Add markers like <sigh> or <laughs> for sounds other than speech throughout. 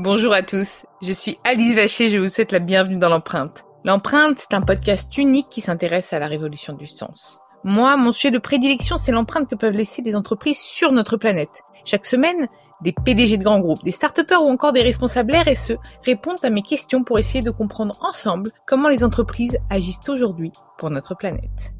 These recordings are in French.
Bonjour à tous, je suis Alice Vacher, je vous souhaite la bienvenue dans l'empreinte. L'empreinte, c'est un podcast unique qui s'intéresse à la révolution du sens. Moi, mon sujet de prédilection, c'est l'empreinte que peuvent laisser des entreprises sur notre planète. Chaque semaine, des PDG de grands groupes, des start ou encore des responsables RSE répondent à mes questions pour essayer de comprendre ensemble comment les entreprises agissent aujourd'hui pour notre planète.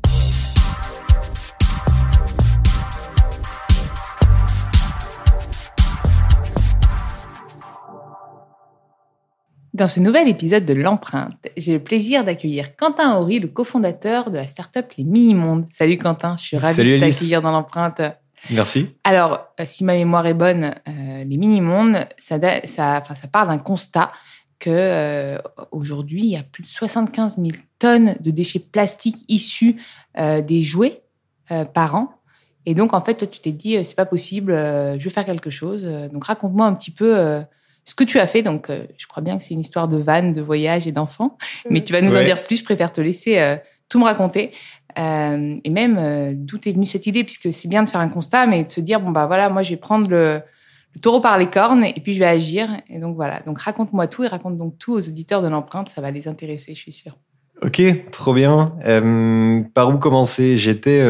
Dans ce nouvel épisode de l'empreinte, j'ai le plaisir d'accueillir Quentin Horry, le cofondateur de la startup Les Mini-Mondes. Salut Quentin, je suis ravie de t'accueillir dans l'empreinte. Merci. Alors, euh, si ma mémoire est bonne, euh, Les Mini-Mondes, ça, ça, ça part d'un constat que euh, aujourd'hui, il y a plus de 75 000 tonnes de déchets plastiques issus des jouets par an. Et donc, en fait, toi, tu t'es dit, c'est pas possible, je vais faire quelque chose. Donc, raconte-moi un petit peu ce que tu as fait. Donc, euh, je crois bien que c'est une histoire de vannes, de voyage et d'enfants. Mais tu vas nous en dire plus. Je préfère te laisser euh, tout me raconter. Euh, et même d'où est venue cette idée, puisque c'est bien de faire un constat, mais de se dire bon bah voilà, moi je vais prendre le, taureau par les cornes et puis je vais agir. Et donc voilà. Donc raconte-moi tout et raconte donc tout aux auditeurs de l'empreinte. Ça va les intéresser, je suis sûre. Ok, trop bien. par où commencer? J'étais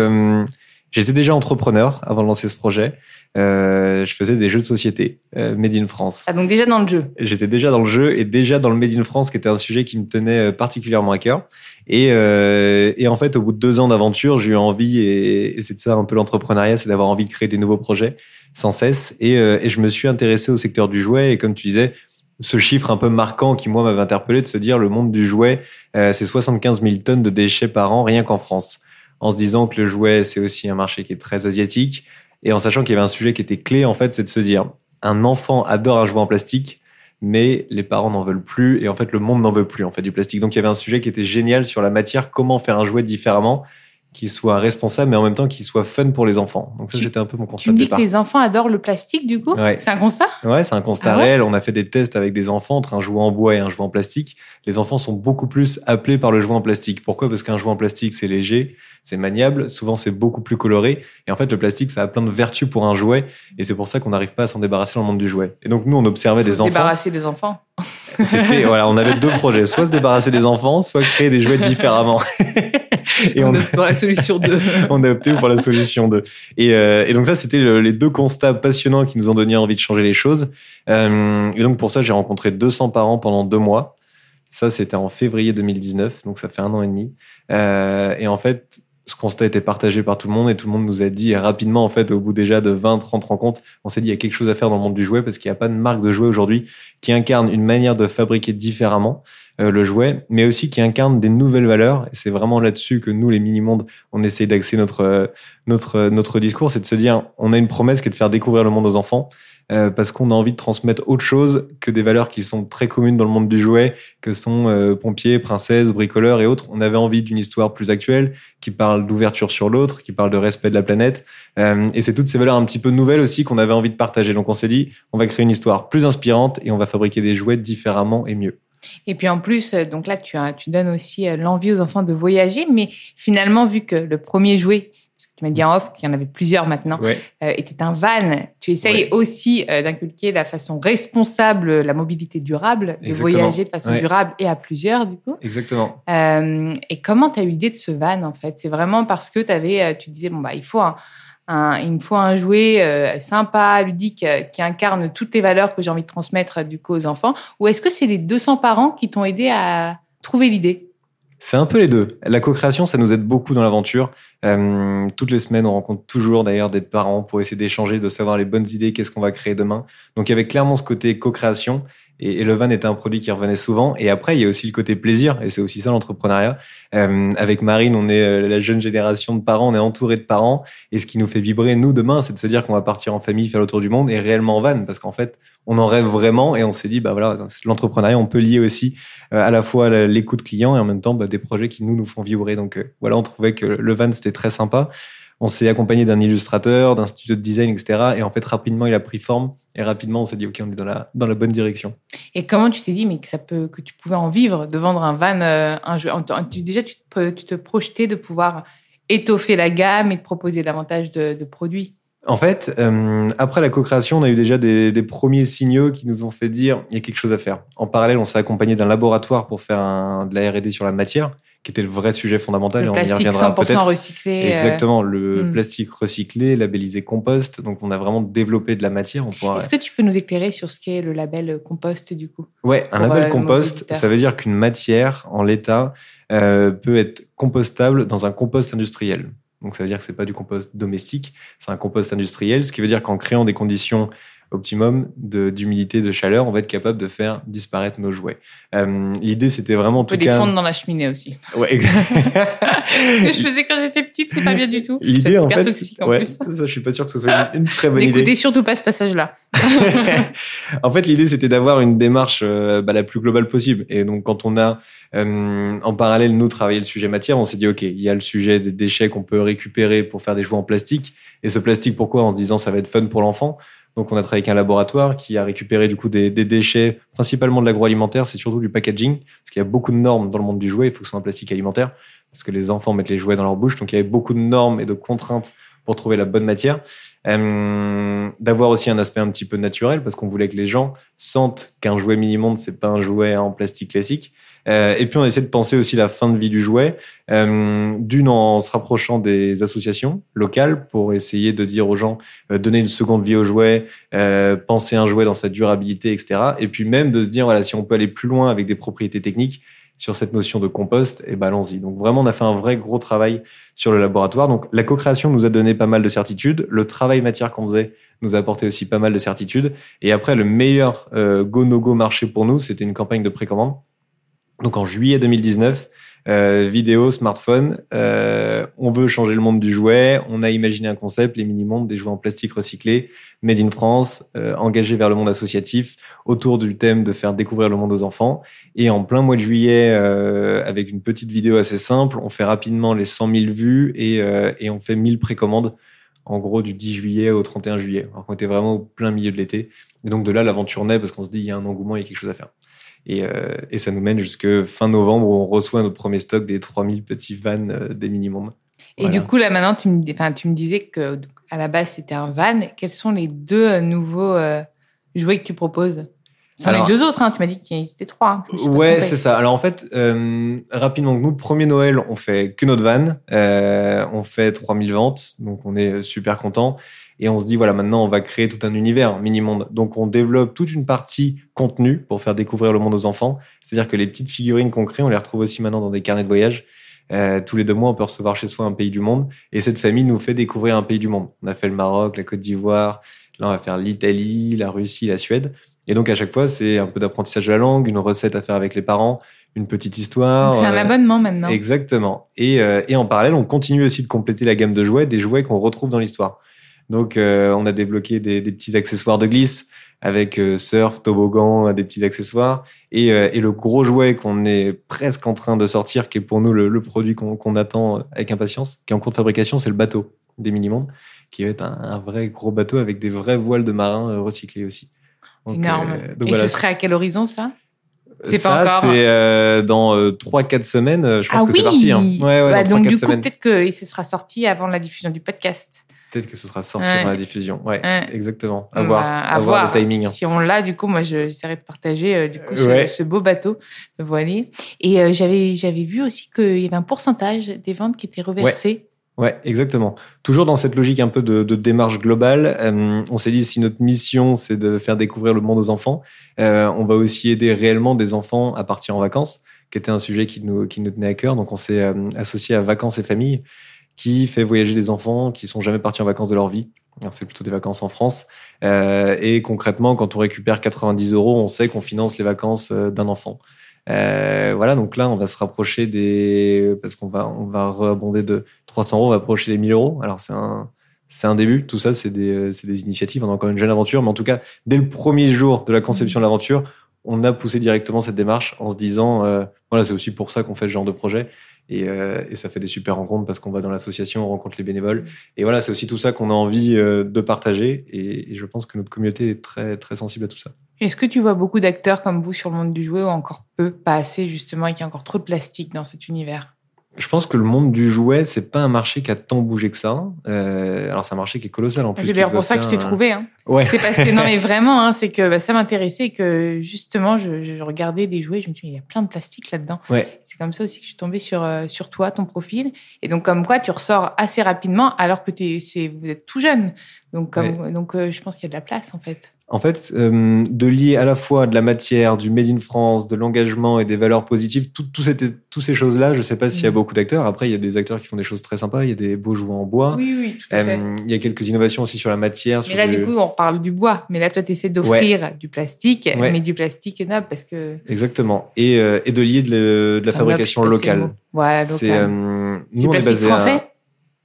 j'étais déjà entrepreneur avant de lancer ce projet. Euh, je faisais des jeux de société euh, made in France. Ah donc déjà dans le jeu. J'étais déjà dans le jeu et déjà dans le made in France, qui était un sujet qui me tenait euh, particulièrement à cœur. Et, euh, et en fait, au bout de deux ans d'aventure, j'ai eu envie, et, et c'est ça un peu l'entrepreneuriat, c'est d'avoir envie de créer des nouveaux projets sans cesse. Et, et je me suis intéressé au secteur du jouet. Et comme tu disais, ce chiffre un peu marquant qui moi m'avait interpellé de se dire le monde du jouet, c'est 75 000 tonnes de déchets par an rien qu'en France. En se disant que le jouet c'est aussi un marché qui est très asiatique, et en sachant qu'il y avait un sujet qui était clé, en fait, c'est de se dire, un enfant adore un jouet en plastique, mais les parents n'en veulent plus, et en fait, le monde n'en veut plus, en fait, du plastique. Donc, il y avait un sujet qui était génial sur la matière, comment faire un jouet différemment, qui soit responsable, mais en même temps qui soit fun pour les enfants. Donc ça, c'était un peu mon constat. Tu me dis que les enfants adorent le plastique, du coup ouais. C'est un constat Ouais, c'est un constat ah réel. On a fait des tests avec des enfants entre un jouet en bois et un jouet en plastique. Les enfants sont beaucoup plus appelés par le jouet en plastique. Pourquoi? Parce qu'un jouet en plastique, c'est léger, c'est maniable, souvent c'est beaucoup plus coloré. Et en fait, le plastique, ça a plein de vertus pour un jouet. Et c'est pour ça qu'on n'arrive pas à s'en débarrasser dans le monde du jouet. Et donc nous, on observait des enfants. Débarrasser des enfants C'était, voilà, on avait deux projets. Soit se débarrasser des enfants, soit créer des jouets différemment. <laughs> et on, a opté <laughs> pour la solution 2. on a opté pour la solution 2. Et, euh, et donc ça, c'était les deux constats passionnants qui nous ont donné envie de changer les choses. Euh, et donc pour ça, j'ai rencontré 200 parents pendant deux mois. Ça, c'était en février 2019, donc ça fait un an et demi. Euh, et en fait, ce constat était partagé par tout le monde et tout le monde nous a dit rapidement, en fait, au bout déjà de 20, 30 rencontres, on s'est dit il y a quelque chose à faire dans le monde du jouet parce qu'il n'y a pas de marque de jouet aujourd'hui qui incarne une manière de fabriquer différemment le jouet, mais aussi qui incarne des nouvelles valeurs. Et c'est vraiment là-dessus que nous, les mini-mondes, on essaie d'axer notre, euh, notre, euh, notre discours, c'est de se dire, on a une promesse qui est de faire découvrir le monde aux enfants. Euh, parce qu'on a envie de transmettre autre chose que des valeurs qui sont très communes dans le monde du jouet, que sont euh, pompiers, princesses, bricoleurs et autres. On avait envie d'une histoire plus actuelle, qui parle d'ouverture sur l'autre, qui parle de respect de la planète. Euh, et c'est toutes ces valeurs un petit peu nouvelles aussi qu'on avait envie de partager. Donc on s'est dit, on va créer une histoire plus inspirante et on va fabriquer des jouets différemment et mieux. Et puis en plus, donc là, tu, tu donnes aussi l'envie aux enfants de voyager, mais finalement, vu que le premier jouet tu m'as dit en off qu'il y en avait plusieurs maintenant, ouais. euh, était un van. Tu essayes aussi euh, d'inculquer la façon responsable, la mobilité durable, de voyager de façon durable et à plusieurs, du coup. Exactement. Euh, et comment tu as eu l'idée de ce van, en fait? C'est vraiment parce que avais, euh, tu disais, bon, bah, il faut un, un, il me faut un jouet euh, sympa, ludique, qui incarne toutes les valeurs que j'ai envie de transmettre, du coup, aux enfants. Ou est-ce que c'est les 200 parents qui t'ont aidé à trouver l'idée? C'est un peu les deux. La co-création, ça nous aide beaucoup dans l'aventure. Euh, toutes les semaines, on rencontre toujours d'ailleurs des parents pour essayer d'échanger, de savoir les bonnes idées, qu'est-ce qu'on va créer demain. Donc il y avait clairement ce côté co-création. Et, le van était un produit qui revenait souvent. Et après, il y a aussi le côté plaisir, et c'est aussi ça l'entrepreneuriat. Euh, avec Marine, on est euh, la jeune génération de parents, on est entouré de parents. Et ce qui nous fait vibrer, nous, demain, c'est de se dire qu'on va partir en famille, faire le tour du monde, et réellement en van, parce qu'en fait, on en rêve vraiment. Et on s'est dit, bah voilà, l'entrepreneuriat, on peut lier aussi euh, à la fois l'écoute client et en même temps bah, des projets qui nous nous font vibrer. Donc euh, voilà, on trouvait que le van c'était très sympa. On s'est accompagné d'un illustrateur, d'un studio de design, etc. Et en fait, rapidement, il a pris forme. Et rapidement, on s'est dit, OK, on est dans la, dans la bonne direction. Et comment tu t'es dit, mais que, ça peut, que tu pouvais en vivre, de vendre un van, euh, un jeu tu, Déjà, tu te, tu te projetais de pouvoir étoffer la gamme et de proposer davantage de, de produits? En fait, euh, après la co-création, on a eu déjà des, des, premiers signaux qui nous ont fait dire il y a quelque chose à faire. En parallèle, on s'est accompagné d'un laboratoire pour faire un, de la R&D sur la matière qui était le vrai sujet fondamental. Le et on plastique y reviendra 100% peut-être. recyclé. euh, Exactement, le hmm. plastique recyclé, labellisé compost. Donc, on a vraiment développé de la matière. On pourra... Est-ce que tu peux nous éclairer sur ce qu'est le label compost du coup? Ouais, un label euh, compost, ça veut dire qu'une matière en l'état euh, peut être compostable dans un compost industriel. Donc, ça veut dire que c'est pas du compost domestique, c'est un compost industriel, ce qui veut dire qu'en créant des conditions optimum d'humidité, de, chaleur, on va être capable de faire disparaître nos jouets. Euh, L'idée, c'était vraiment en On peut tout les cas. fondre dans la cheminée aussi. Ouais, exact. <laughs> Ce que je faisais quand j'étais petite, c'est pas bien du tout. L'idée, C'est en fait, toxique en ouais, plus. ça, je suis pas sûr que ce soit une, une très bonne <laughs> idée. N'écoutez surtout pas ce passage-là. <laughs> en fait, l'idée, c'était d'avoir une démarche euh, bah, la plus globale possible. Et donc, quand on a euh, en parallèle, nous, travaillé le sujet matière, on s'est dit, OK, il y a le sujet des déchets qu'on peut récupérer pour faire des jouets en plastique. Et ce plastique, pourquoi? En se disant, ça va être fun pour l'enfant. Donc, on a travaillé avec un laboratoire qui a récupéré du coup des, déchets, principalement de l'agroalimentaire, c'est surtout du packaging, parce qu'il y a beaucoup de normes dans le monde du jouet. Il faut que ce soit un plastique alimentaire, parce que les enfants mettent les jouets dans leur bouche. Donc, il y avait beaucoup de normes et de contraintes pour trouver la bonne matière. Euh, d'avoir aussi un aspect un petit peu naturel parce qu'on voulait que les gens sentent qu'un jouet mini-monde c'est pas un jouet en plastique classique. Euh, et puis on essaie de penser aussi la fin de vie du jouet. Euh, d'une en se rapprochant des associations locales pour essayer de dire aux gens donner une seconde vie au jouet penser un jouet dans sa durabilité etc et puis même de se dire voilà si on peut aller plus loin avec des propriétés techniques sur cette notion de compost et ben allons-y donc vraiment on a fait un vrai gros travail sur le laboratoire. Donc la co-création nous a donné pas mal de certitudes. Le travail matière qu'on faisait nous a apporté aussi pas mal de certitudes. Et après, le meilleur euh, go-no-go marché pour nous, c'était une campagne de précommande. Donc en juillet 2019, euh, vidéo, smartphone, euh, on veut changer le monde du jouet. On a imaginé un concept, les mini-mondes, des jouets en plastique recyclé, made in France, euh, engagés vers le monde associatif, autour du thème de faire découvrir le monde aux enfants. Et en plein mois de juillet, euh, avec une petite vidéo assez simple, on fait rapidement les 100 000 vues et, euh, et on fait 1000 précommandes, en gros du 10 juillet au 31 juillet. Alors qu'on était vraiment au plein milieu de l'été. Et donc de là, l'aventure naît parce qu'on se dit, il y a un engouement, il y a quelque chose à faire. Et, euh, et ça nous mène jusque fin novembre où on reçoit notre premier stock des 3000 petits vannes euh, des mini-mondes. Et Voilà. du coup, là maintenant, tu me, enfin, tu me disais que à la base c'était un van. Quels sont les deux euh, nouveaux jouets que tu proposes? C'en Alors- est deux autres, hein. tu m'as dit qu'il y en avait trois. hein, Ouais, c'est ça. Alors en fait, euh, rapidement, nous, le premier Noël, on fait que notre van. Euh, on fait 3000 ventes, donc on est super content. Et on se dit, voilà, maintenant, on va créer tout un univers mini-monde. Donc on développe toute une partie contenu pour faire découvrir le monde aux enfants. C'est-à-dire que les petites figurines qu'on crée, on les retrouve aussi maintenant dans des carnets de voyage. Euh, tous les deux mois, on peut recevoir chez soi un pays du monde. Et cette famille nous fait découvrir un pays du monde. On a fait le Maroc, la Côte d'Ivoire. Là, on va faire l'Italie, la Russie, la Suède. Et donc, à chaque fois, c'est un peu d'apprentissage de la langue, une recette à faire avec les parents, une petite histoire. C'est un euh, abonnement maintenant. Exactement. Et, euh, et en parallèle, on continue aussi de compléter la gamme de jouets, des jouets qu'on retrouve dans l'histoire. Donc, euh, on a débloqué des, des petits accessoires de glisse avec euh, surf, toboggan, euh, des petits accessoires. Et, et le gros jouet qu'on est presque en train de sortir, qui est pour nous le, le produit qu'on attend avec impatience, qui est en cours de fabrication, c'est le bateau des mini-mondes, qui va être un, un vrai gros bateau avec des vraies voiles de marins recyclées aussi. Donc, Énorme. euh, donc Et voilà. ce serait à quel horizon ça? C'est pas encore. c'est euh, dans euh, 3-4 semaines. Je pense Ah que oui c'est parti. Hein. Ouais, ouais, Bah, Donc 3-4 du coup, peut-être que ce sera sorti avant la diffusion du podcast. Peut-être que ce sera sorti Ouais. dans la diffusion. Ouais, Ouais. exactement. À voir, voir le timing. Si on l'a, du coup, moi, je- j'essaierai de partager euh, du coup ce, Ouais. ce beau bateau voilé. Et euh, j'avais j'avais vu aussi qu'il y avait un pourcentage des ventes qui étaient reversées. Ouais, exactement. Toujours dans cette logique un peu de, de démarche globale, euh, on s'est dit si notre mission c'est de faire découvrir le monde aux enfants, on va aussi aider réellement des enfants à partir en vacances, qui était un sujet qui nous, qui nous tenait à cœur. Donc on s'est associé à Vacances et Familles, qui fait voyager des enfants qui sont jamais partis en vacances de leur vie. C'est plutôt des vacances en France. Euh, et concrètement, quand on récupère 90 euros, on sait qu'on finance les vacances euh, d'un enfant. Euh, voilà, donc là, on va se rapprocher des, parce qu'on va, on va rebonder de 300 euros, on va approcher les 1000 euros. Alors c'est un, c'est un début. Tout ça, c'est des, des initiatives. On a encore une jeune aventure, mais en tout cas, dès le premier jour de la conception de l'aventure, on a poussé directement cette démarche en se disant, voilà, c'est aussi pour ça qu'on fait ce genre de projet. Et, euh, et ça fait des super rencontres parce qu'on va dans l'association, on rencontre les bénévoles. Et voilà, c'est aussi tout ça qu'on a envie euh, de partager. Et, et je pense que notre communauté est très, très sensible à tout ça. Est-ce que tu vois beaucoup d'acteurs comme vous sur le monde du jouet ou encore peu, pas assez justement, et qu'il y a encore trop de plastique dans cet univers? Je pense que le monde du jouet, c'est pas un marché qui a tant bougé que ça. Euh, alors c'est un marché qui est colossal en plus. C'est d'ailleurs pour ça que je t'ai trouvé. Hein. Ouais. C'est parce que non mais <laughs> vraiment, hein, c'est que bah, ça m'intéressait et que justement je, je, regardais des jouets, je me suis dit il y a plein de plastique là-dedans. Ouais. C'est comme ça aussi que je suis tombée sur euh, sur toi, ton profil, et donc comme quoi tu ressors assez rapidement alors que es, c'est vous êtes tout jeune. Donc comme, donc euh, je pense qu'il y a de la place en fait en fait, euh, de lier à la fois de la matière, du made in France, de l'engagement et des valeurs positives, toutes tout toutes ces choses-là, je ne sais pas s'il y a mm. beaucoup d'acteurs. Après, il y a des acteurs qui font des choses très sympas. Il y a des beaux jouets en bois. Oui, oui, tout à fait. Euh, il y a quelques innovations aussi sur la matière. Mais là, du coup, on parle du bois. Mais là, toi, tu essaies d'offrir du plastique, mais du plastique noble parce que. Exactement. Et, euh, et de lier de, la fabrication locale. Voilà, local. C'est nous, on est basé français.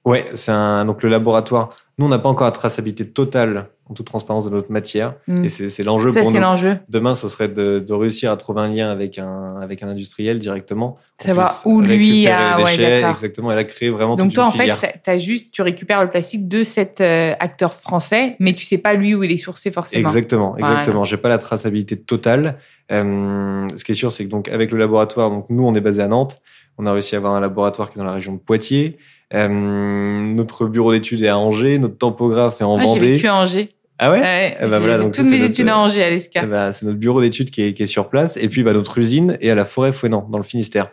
Ouais, c'est un donc le laboratoire. Nous, on n'a pas encore la traçabilité totale en toute transparence de notre matière. Mm. Et c'est l'enjeu pour nous. l'enjeu. Demain, ce serait de, de, réussir à trouver un lien avec un, avec un industriel directement. Savoir où lui a, ouais, déchets, exactement, elle a créé vraiment Donc toi, en fait, as juste, tu récupères le plastique de cet euh, acteur français, mais tu sais pas lui où il est sourcé forcément. Exactement, exactement. J'ai pas la traçabilité totale. Euh, ce qui est sûr, c'est que donc avec le laboratoire, donc nous, on est basé à Nantes. On a réussi à avoir un laboratoire qui est dans la région de Poitiers. Euh, notre bureau d'études est à Angers, notre tampographe est en ah, Vendée. J'ai vécu à Angers. Ah ouais, eh ben voilà, donc Toutes mes études à Angers, à l'ESCA. Eh ben, c'est notre bureau d'études qui est, qui est, sur place. Et puis bah, notre usine est à la forêt Fouenant, dans le Finistère.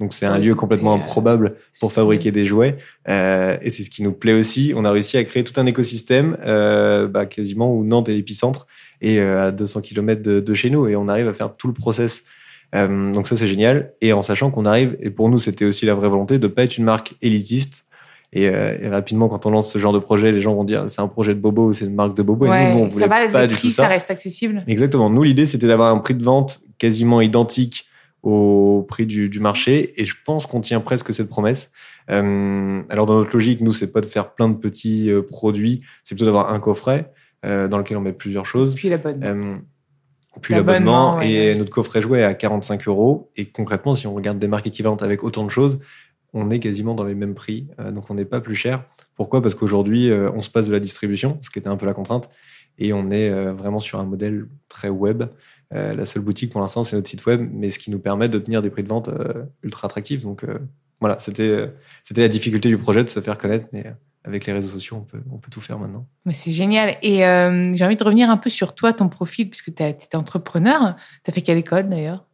Donc c'est un lieu complètement improbable pour fabriquer des jouets. Euh, et c'est ce qui nous plaît aussi. On a réussi à créer tout un écosystème, euh, bah, quasiment où Nantes est l'épicentre, et euh, à 200 km de, de, chez nous. Et on arrive à faire tout le process. Euh, donc ça c'est génial. Et en sachant qu'on arrive, et pour nous c'était aussi la vraie volonté, de pas être une marque élitiste, euh, et, rapidement, quand on lance ce genre de projet, les gens vont dire c'est un projet de Bobo ou c'est une marque de Bobo. et nous, on voulait ça va, pas le du prix, tout ça. ça reste accessible. Exactement. Nous, l'idée, c'était d'avoir un prix de vente quasiment identique au prix du, du marché. Et je pense qu'on tient presque cette promesse. Euh, alors, dans notre logique, nous, c'est pas de faire plein de petits euh, produits, c'est plutôt d'avoir un coffret dans lequel on met plusieurs choses. Puis l'abonnement. Puis l'abonnement et notre coffret jouet est à 45 euros. Et concrètement, si on regarde des marques équivalentes avec autant de choses, on est quasiment dans les mêmes prix, euh, donc on n'est pas plus cher. Pourquoi? Parce qu'aujourd'hui, euh, on se passe de la distribution, ce qui était un peu la contrainte, et on est euh, vraiment sur un modèle très web. la seule boutique pour l'instant, c'est notre site web, mais ce qui nous permet de tenir des prix de vente ultra attractifs. Donc voilà, c'était la difficulté du projet de se faire connaître, mais avec les réseaux sociaux, on peut, on peut tout faire maintenant. Mais c'est génial. Et j'ai envie de revenir un peu sur toi, ton profil, puisque tu étais entrepreneur. Tu as fait quelle école d'ailleurs?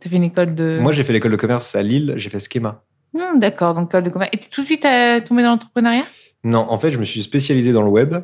Tu as fait une école de. Moi, j'ai fait l'école de commerce à Lille, j'ai fait Schema. Hmm, d'accord, donc école de commerce. Et tout de suite euh, tombé dans l'entrepreneuriat? Non, en fait, je me suis spécialisé dans le web.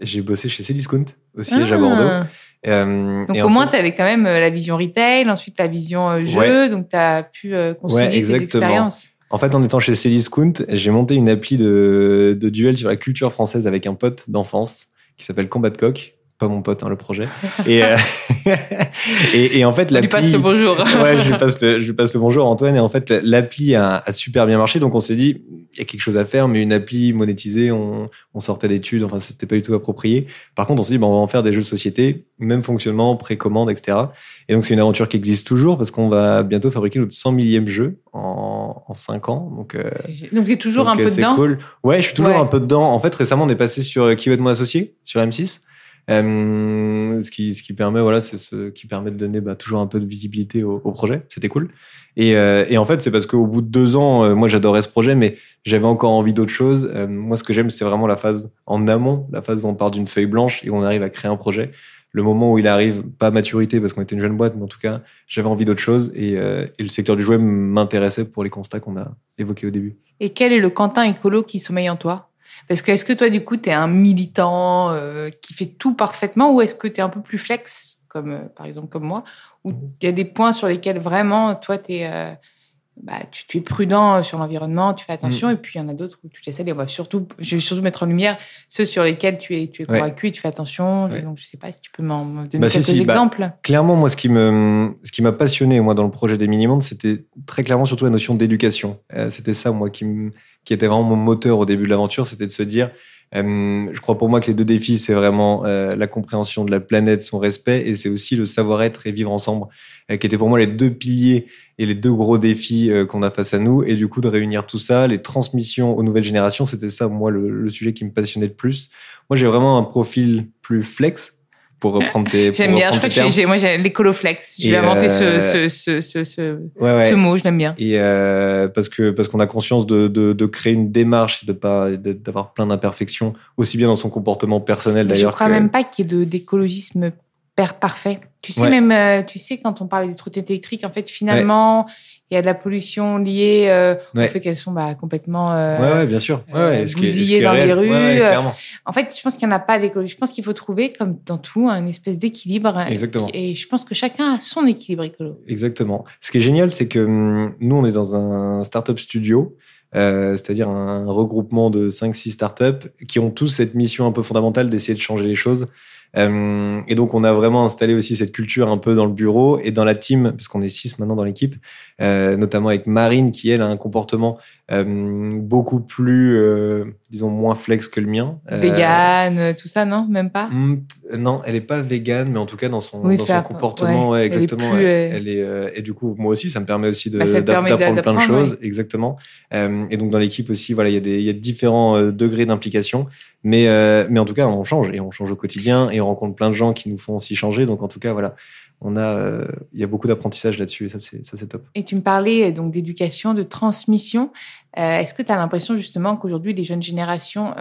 J'ai bossé chez Cdiscount, aussi à Bordeaux. Ah. Euh, donc au moins, tu avais quand même euh, la vision retail, ensuite la vision euh, jeu, donc tu as pu euh, concilier tes expériences. En fait, en étant chez Cdiscount, j'ai monté une appli de, de duel sur la culture française avec un pote d'enfance qui s'appelle Combat de Coq pas mon pote, hein, le projet. Et, euh, <laughs> et, et, en fait, l'appli. lui passe le bonjour. <laughs> ouais, je lui passe le, je lui passe le bonjour, Antoine. Et en fait, l'appli a, a, super bien marché. Donc, on s'est dit, il y a quelque chose à faire, mais une appli monétisée, on, on sortait d'études. Enfin, c'était pas du tout approprié. Par contre, on s'est dit, on va en faire des jeux de société, même fonctionnement, précommande, etc. Et donc, c'est une aventure qui existe toujours parce qu'on va bientôt fabriquer notre 100 millième jeu en, en 5 ans. Donc, euh, donc, tu es toujours un peu dedans? Cool. Ouais, je suis toujours un peu dedans. En fait, récemment, on est passé sur Qui veut être mon associé sur M6. Euh, ce qui permet voilà c'est ce qui permet de donner bah, toujours un peu de visibilité au, projet. C'était cool. Et, euh, et en fait c'est parce qu'au bout de deux ans euh, moi j'adorais ce projet mais j'avais encore envie d'autre chose. Moi ce que j'aime c'est vraiment la phase en amont la phase où on part d'une feuille blanche et où on arrive à créer un projet. Le moment où il arrive pas à maturité parce qu'on était une jeune boîte mais en tout cas j'avais envie d'autre chose et, et le secteur du jouet m'intéressait pour les constats qu'on a évoqués au début. Et quel est le Quentin écolo qui sommeille en toi? Parce que est-ce que toi, du coup, tu es un militant euh, qui fait tout parfaitement ou est-ce que tu es un peu plus flex, comme euh, par exemple comme moi, où il y a des points sur lesquels vraiment, toi, es, euh, bah, tu, tu, es prudent sur l'environnement, tu fais attention, mm. et puis il y en a d'autres où tu laisses aller. On va surtout, je vais surtout mettre en lumière ceux sur lesquels tu es, tu es convaincu et tu fais attention. Donc, je sais pas si tu peux m'en donner bah, quelques bah, exemples. clairement, moi, ce qui me, ce qui m'a passionné, moi, dans le projet des mini-mondes, c'était très clairement surtout la notion d'éducation. c'était ça, moi, qui me qui était vraiment mon moteur au début de l'aventure, c'était de se dire, euh, je crois pour moi que les deux défis, c'est vraiment euh, la compréhension de la planète, son respect, et c'est aussi le savoir-être et vivre ensemble, euh, qui étaient pour moi les deux piliers et les deux gros défis euh, qu'on a face à nous. Et du coup, de réunir tout ça, les transmissions aux nouvelles générations, c'était ça, moi, le, le, sujet qui me passionnait le plus. Moi, j'ai vraiment un profil plus flex, pour reprendre tes. J'aime bien. Je crois que j'ai, moi, j'ai l'écoloflex. Je vais inventer ce, ce, ce, ce, ouais, ouais. ce mot. Je l'aime bien. Et euh, parce que parce qu'on a conscience de, de, de, créer une démarche, de pas d'avoir plein d'imperfections, aussi bien dans son comportement personnel d'ailleurs. Je crois même pas qu'il y ait d'écologisme parfait. Tu sais même, euh, tu sais quand on parle des trottinettes électriques, en fait, finalement il y a de la pollution liée euh, au fait qu'elles sont bah, complètement euh, ouais, ouais, bien sûr. Ouais, euh, bousillées dans les rues. en fait, je pense qu'il n'y en a pas d'écologie. Je pense qu'il faut trouver, comme dans tout, une espèce d'équilibre. Exactement. Et je pense que chacun a son équilibre écolo. Exactement. Ce qui est génial, c'est que hum, nous, on est dans un startup studio. Euh, c'est-à-dire un regroupement de 5-6 startups qui ont tous cette mission un peu fondamentale d'essayer de changer les choses. Euh, et donc, on a vraiment installé aussi cette culture un peu dans le bureau et dans la team, parce qu'on est six maintenant dans l'équipe, euh, notamment avec Marine, qui elle a un comportement euh, beaucoup plus, disons, moins flex que le mien. Vegan, tout ça, non? Même pas? Hmm, Non, elle est pas vegan, mais en tout cas dans son, dans son comportement, ouais, exactement. Elle est, elle, et du coup, moi aussi, ça me permet aussi bah, d'apprendre plein de choses, exactement. et donc dans l'équipe aussi, voilà, il y y a différents degrés d'implication. Mais, mais en tout cas, on change et on change au quotidien et rencontre plein de gens qui nous font aussi changer. Donc, en tout cas, voilà, on a, euh, il y a beaucoup d'apprentissage là-dessus et ça, c'est, top. Et tu me parlais euh, donc d'éducation, de transmission. est-ce que tu as l'impression justement qu'aujourd'hui, les jeunes générations,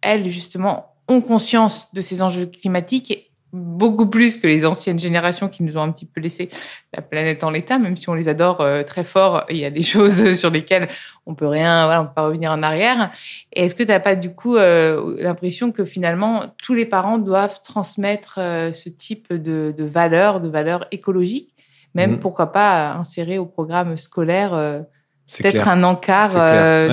elles, justement, ont conscience de ces enjeux climatiques beaucoup plus que les anciennes générations qui nous ont un petit peu laissé la planète en l'état, même si on les adore euh, très fort, il y a des <laughs> choses sur lesquelles on peut rien, voilà, on peut pas revenir en arrière. Et est-ce que tu n'as pas du coup euh, l'impression que finalement tous les parents doivent transmettre euh, ce type de, de valeurs, de valeurs écologiques, même mmh. pourquoi pas insérer au programme scolaire peut-être un encart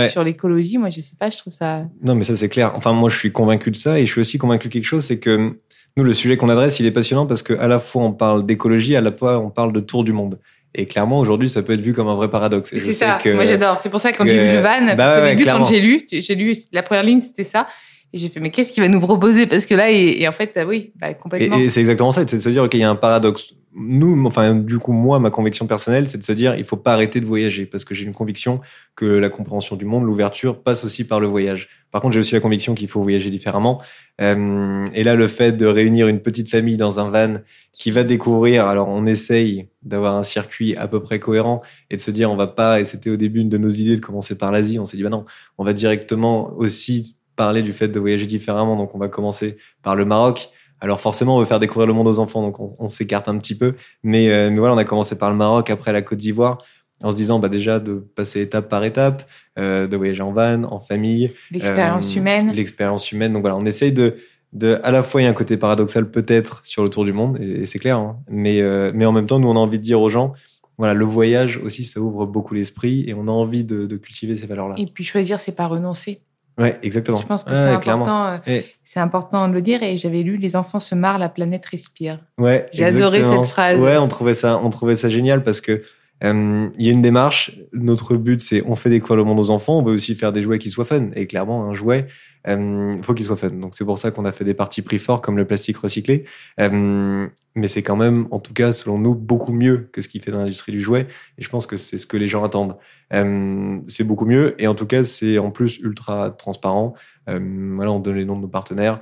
sur l'écologie? Moi, je sais pas, je trouve ça. Non, mais ça c'est clair. Enfin, moi, je suis convaincu de ça et je suis aussi convaincu de quelque chose, c'est que nous, le sujet qu'on adresse, il est passionnant parce qu'à la fois on parle d'écologie, à la fois on parle de tour du monde. Et clairement, aujourd'hui, ça peut être vu comme un vrai paradoxe. C'est ça. Que, Moi, j'adore. C'est pour ça que quand j'ai vu le van, bah au début, quand j'ai lu, j'ai lu la première ligne, c'était ça. Et j'ai fait, mais qu'est-ce qu'il va nous proposer? Parce que là, et, en fait, oui, bah, complètement. Et, c'est exactement ça, c'est de se dire, OK, il y a un paradoxe. Nous, enfin, du coup, moi, ma conviction personnelle, c'est de se dire, il faut pas arrêter de voyager, parce que j'ai une conviction que la compréhension du monde, l'ouverture, passe aussi par le voyage. Par contre, j'ai aussi la conviction qu'il faut voyager différemment. Euh, et là, le fait de réunir une petite famille dans un van qui va découvrir, alors on essaye d'avoir un circuit à peu près cohérent et de se dire, on va pas, et c'était au début une de nos idées de commencer par l'Asie, on s'est dit, bah non, on va directement aussi parler du fait de voyager différemment, donc on va commencer par le Maroc. Alors forcément, on veut faire découvrir le monde aux enfants, donc on, s'écarte un petit peu. Mais, euh, mais voilà, on a commencé par le Maroc, après la Côte d'Ivoire en se disant bah déjà de passer étape par étape, euh, de voyager en van, en famille, l'expérience euh, humaine, l'expérience humaine. Donc voilà, on essaye de, de à la fois il y a un côté paradoxal peut-être sur le tour du monde et, c'est clair, hein, mais euh, mais en même temps nous on a envie de dire aux gens voilà le voyage aussi ça ouvre beaucoup l'esprit et on a envie de, de cultiver ces valeurs là. Et puis choisir c'est pas renoncer. Ouais, exactement. Je pense que c'est important. Euh, c'est important de le dire. Et j'avais lu "Les enfants se marrent, la planète respire". Ouais. J'ai adoré cette phrase. Ouais, on trouvait ça, on trouvait ça génial parce que euh, il y a une démarche. Notre but, c'est on fait découvrir le monde aux enfants. On veut aussi faire des jouets qui soient fun. Et clairement, un jouet, euh, faut qu'il soit fun. Donc c'est pour ça qu'on a fait des parties pris forts comme le plastique recyclé. Euh, mais c'est quand même, en tout cas, selon nous, beaucoup mieux que ce qui fait dans l'industrie du jouet. Et je pense que c'est ce que les gens attendent. Euh, c'est beaucoup mieux. Et en tout cas, c'est en plus ultra transparent. Voilà, on donne les noms de nos partenaires.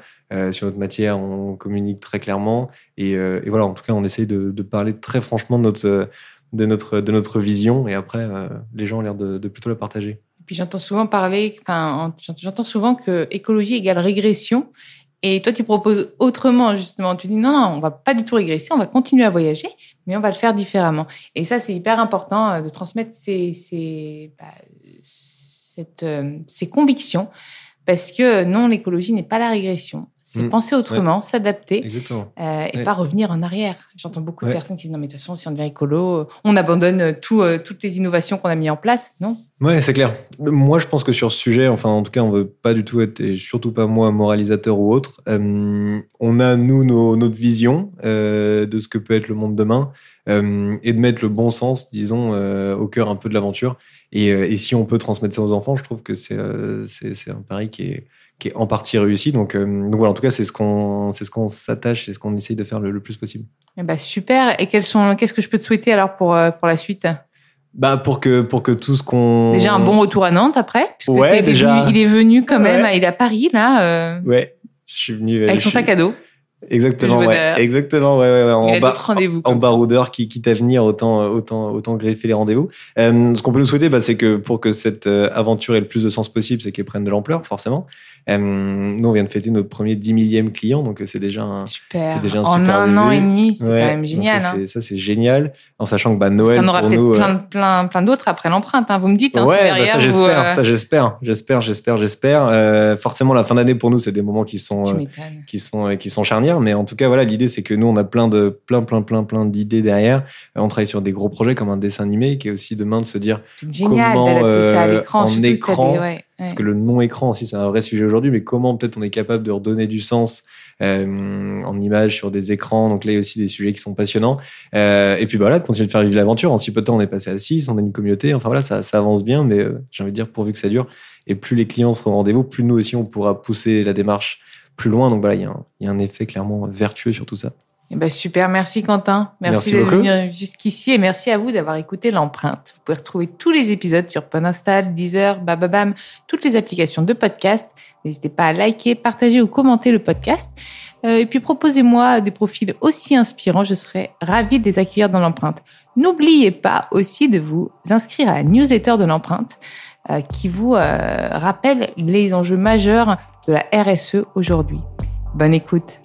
Sur notre matière, on communique très clairement. Et, voilà, en tout cas, on essaye de parler très franchement de notre de notre, de notre vision. Et après, euh, les gens ont l'air de, plutôt la partager. Puis j'entends souvent parler, enfin, j'entends souvent que écologie égale régression. Et toi, tu proposes autrement, justement. Tu dis non, non, on va pas du tout régresser, on va continuer à voyager, mais on va le faire différemment. Et ça, c'est hyper important euh, de transmettre ces, ces, bah, cette, euh, ces convictions, parce que non, l'écologie n'est pas la régression. C'est mm. penser autrement, s'adapter euh, et pas revenir en arrière. J'entends beaucoup de personnes qui disent non mais de toute façon si on devient écolo, on abandonne tout, euh, toutes les innovations qu'on a mis en place, non Ouais, c'est clair. Moi, je pense que sur ce sujet, enfin en tout cas, on veut pas du tout être, et surtout pas moi, moralisateur ou autre. Euh, on a nous nos, notre vision de ce que peut être le monde demain et de mettre le bon sens, disons, au cœur un peu de l'aventure. Et, et, si on peut transmettre ça aux enfants, je trouve que c'est c'est un pari qui est qui est en partie réussi. Donc, euh, donc voilà, en tout cas, c'est ce qu'on c'est ce qu'on s'attache, c'est ce qu'on essaye de faire le, plus possible. Ben, super. Et quels sont qu'est-ce que je peux te souhaiter alors pour euh, pour la suite? Bah pour que pour que tout ce qu'on déjà un bon retour à Nantes après ouais déjà il est venu quand même il est à Paris là euh... ouais je suis venu avec son sac à dos Exactement, ouais. de- Exactement, ouais, ouais. Il En, a ba- d'autres rendez-vous. en baroudeur qui quitte à venir, autant, autant, autant greffer les rendez-vous. Euh, ce qu'on peut nous souhaiter, bah, c'est que pour que cette aventure ait le plus de sens possible, c'est qu'elle prenne de l'ampleur, forcément. Euh, nous, on vient de fêter notre premier 10 millième client, donc euh, c'est déjà un, Super. c'est déjà un en super un an et demi, c'est Ouais, quand même génial. Ça, hein. c'est- ça, c'est génial. En sachant que bah, Noël, T'en auras pour peut-être nous, euh, plein, plein, plein d'autres après l'empreinte. Hein. Vous me dites, hein, ouais, bah, ça j'espère, euh, ça j'espère, j'espère, j'espère, j'espère. Euh, forcément, la fin d'année pour nous, c'est des moments qui sont qui sont qui sont charnières, mais en tout cas voilà, l'idée c'est que nous on a plein de plein plein plein plein d'idées derrière. On travaille sur des gros projets comme un dessin animé qui est aussi demain de se dire génial comment, ça à l'écran. en écran, des- ouais. Parce que le non écran aussi c'est un vrai sujet aujourd'hui, mais comment peut-être on est capable de redonner du sens euh, en images sur des écrans? Donc là il y a aussi des sujets qui sont passionnants. Euh, et puis bah, voilà, de continuer de faire vivre l'aventure. En si peu de temps on est passé à 6, on a une communauté. Enfin voilà, ça, ça avance bien, mais euh, j'ai envie de dire pourvu que ça dure. Et plus les clients seront au rendez-vous, plus nous aussi on pourra pousser la démarche plus loin. Donc voilà, il y, a un- il y a un effet clairement vertueux sur tout ça. Eh ben, super, merci Quentin. Merci Merci, d'être venu jusqu'ici et merci à vous d'avoir écouté l'empreinte. Vous pouvez retrouver tous les épisodes sur Podinstall, Deezer, Bababam, toutes les applications de podcast. N'hésitez pas à liker, partager ou commenter le podcast. Euh, et puis proposez-moi des profils aussi inspirants, je serai ravie de les accueillir dans l'empreinte. N'oubliez pas aussi de vous inscrire à la newsletter de l'empreinte euh, qui vous euh, rappelle les enjeux majeurs de la RSE aujourd'hui. Bonne écoute.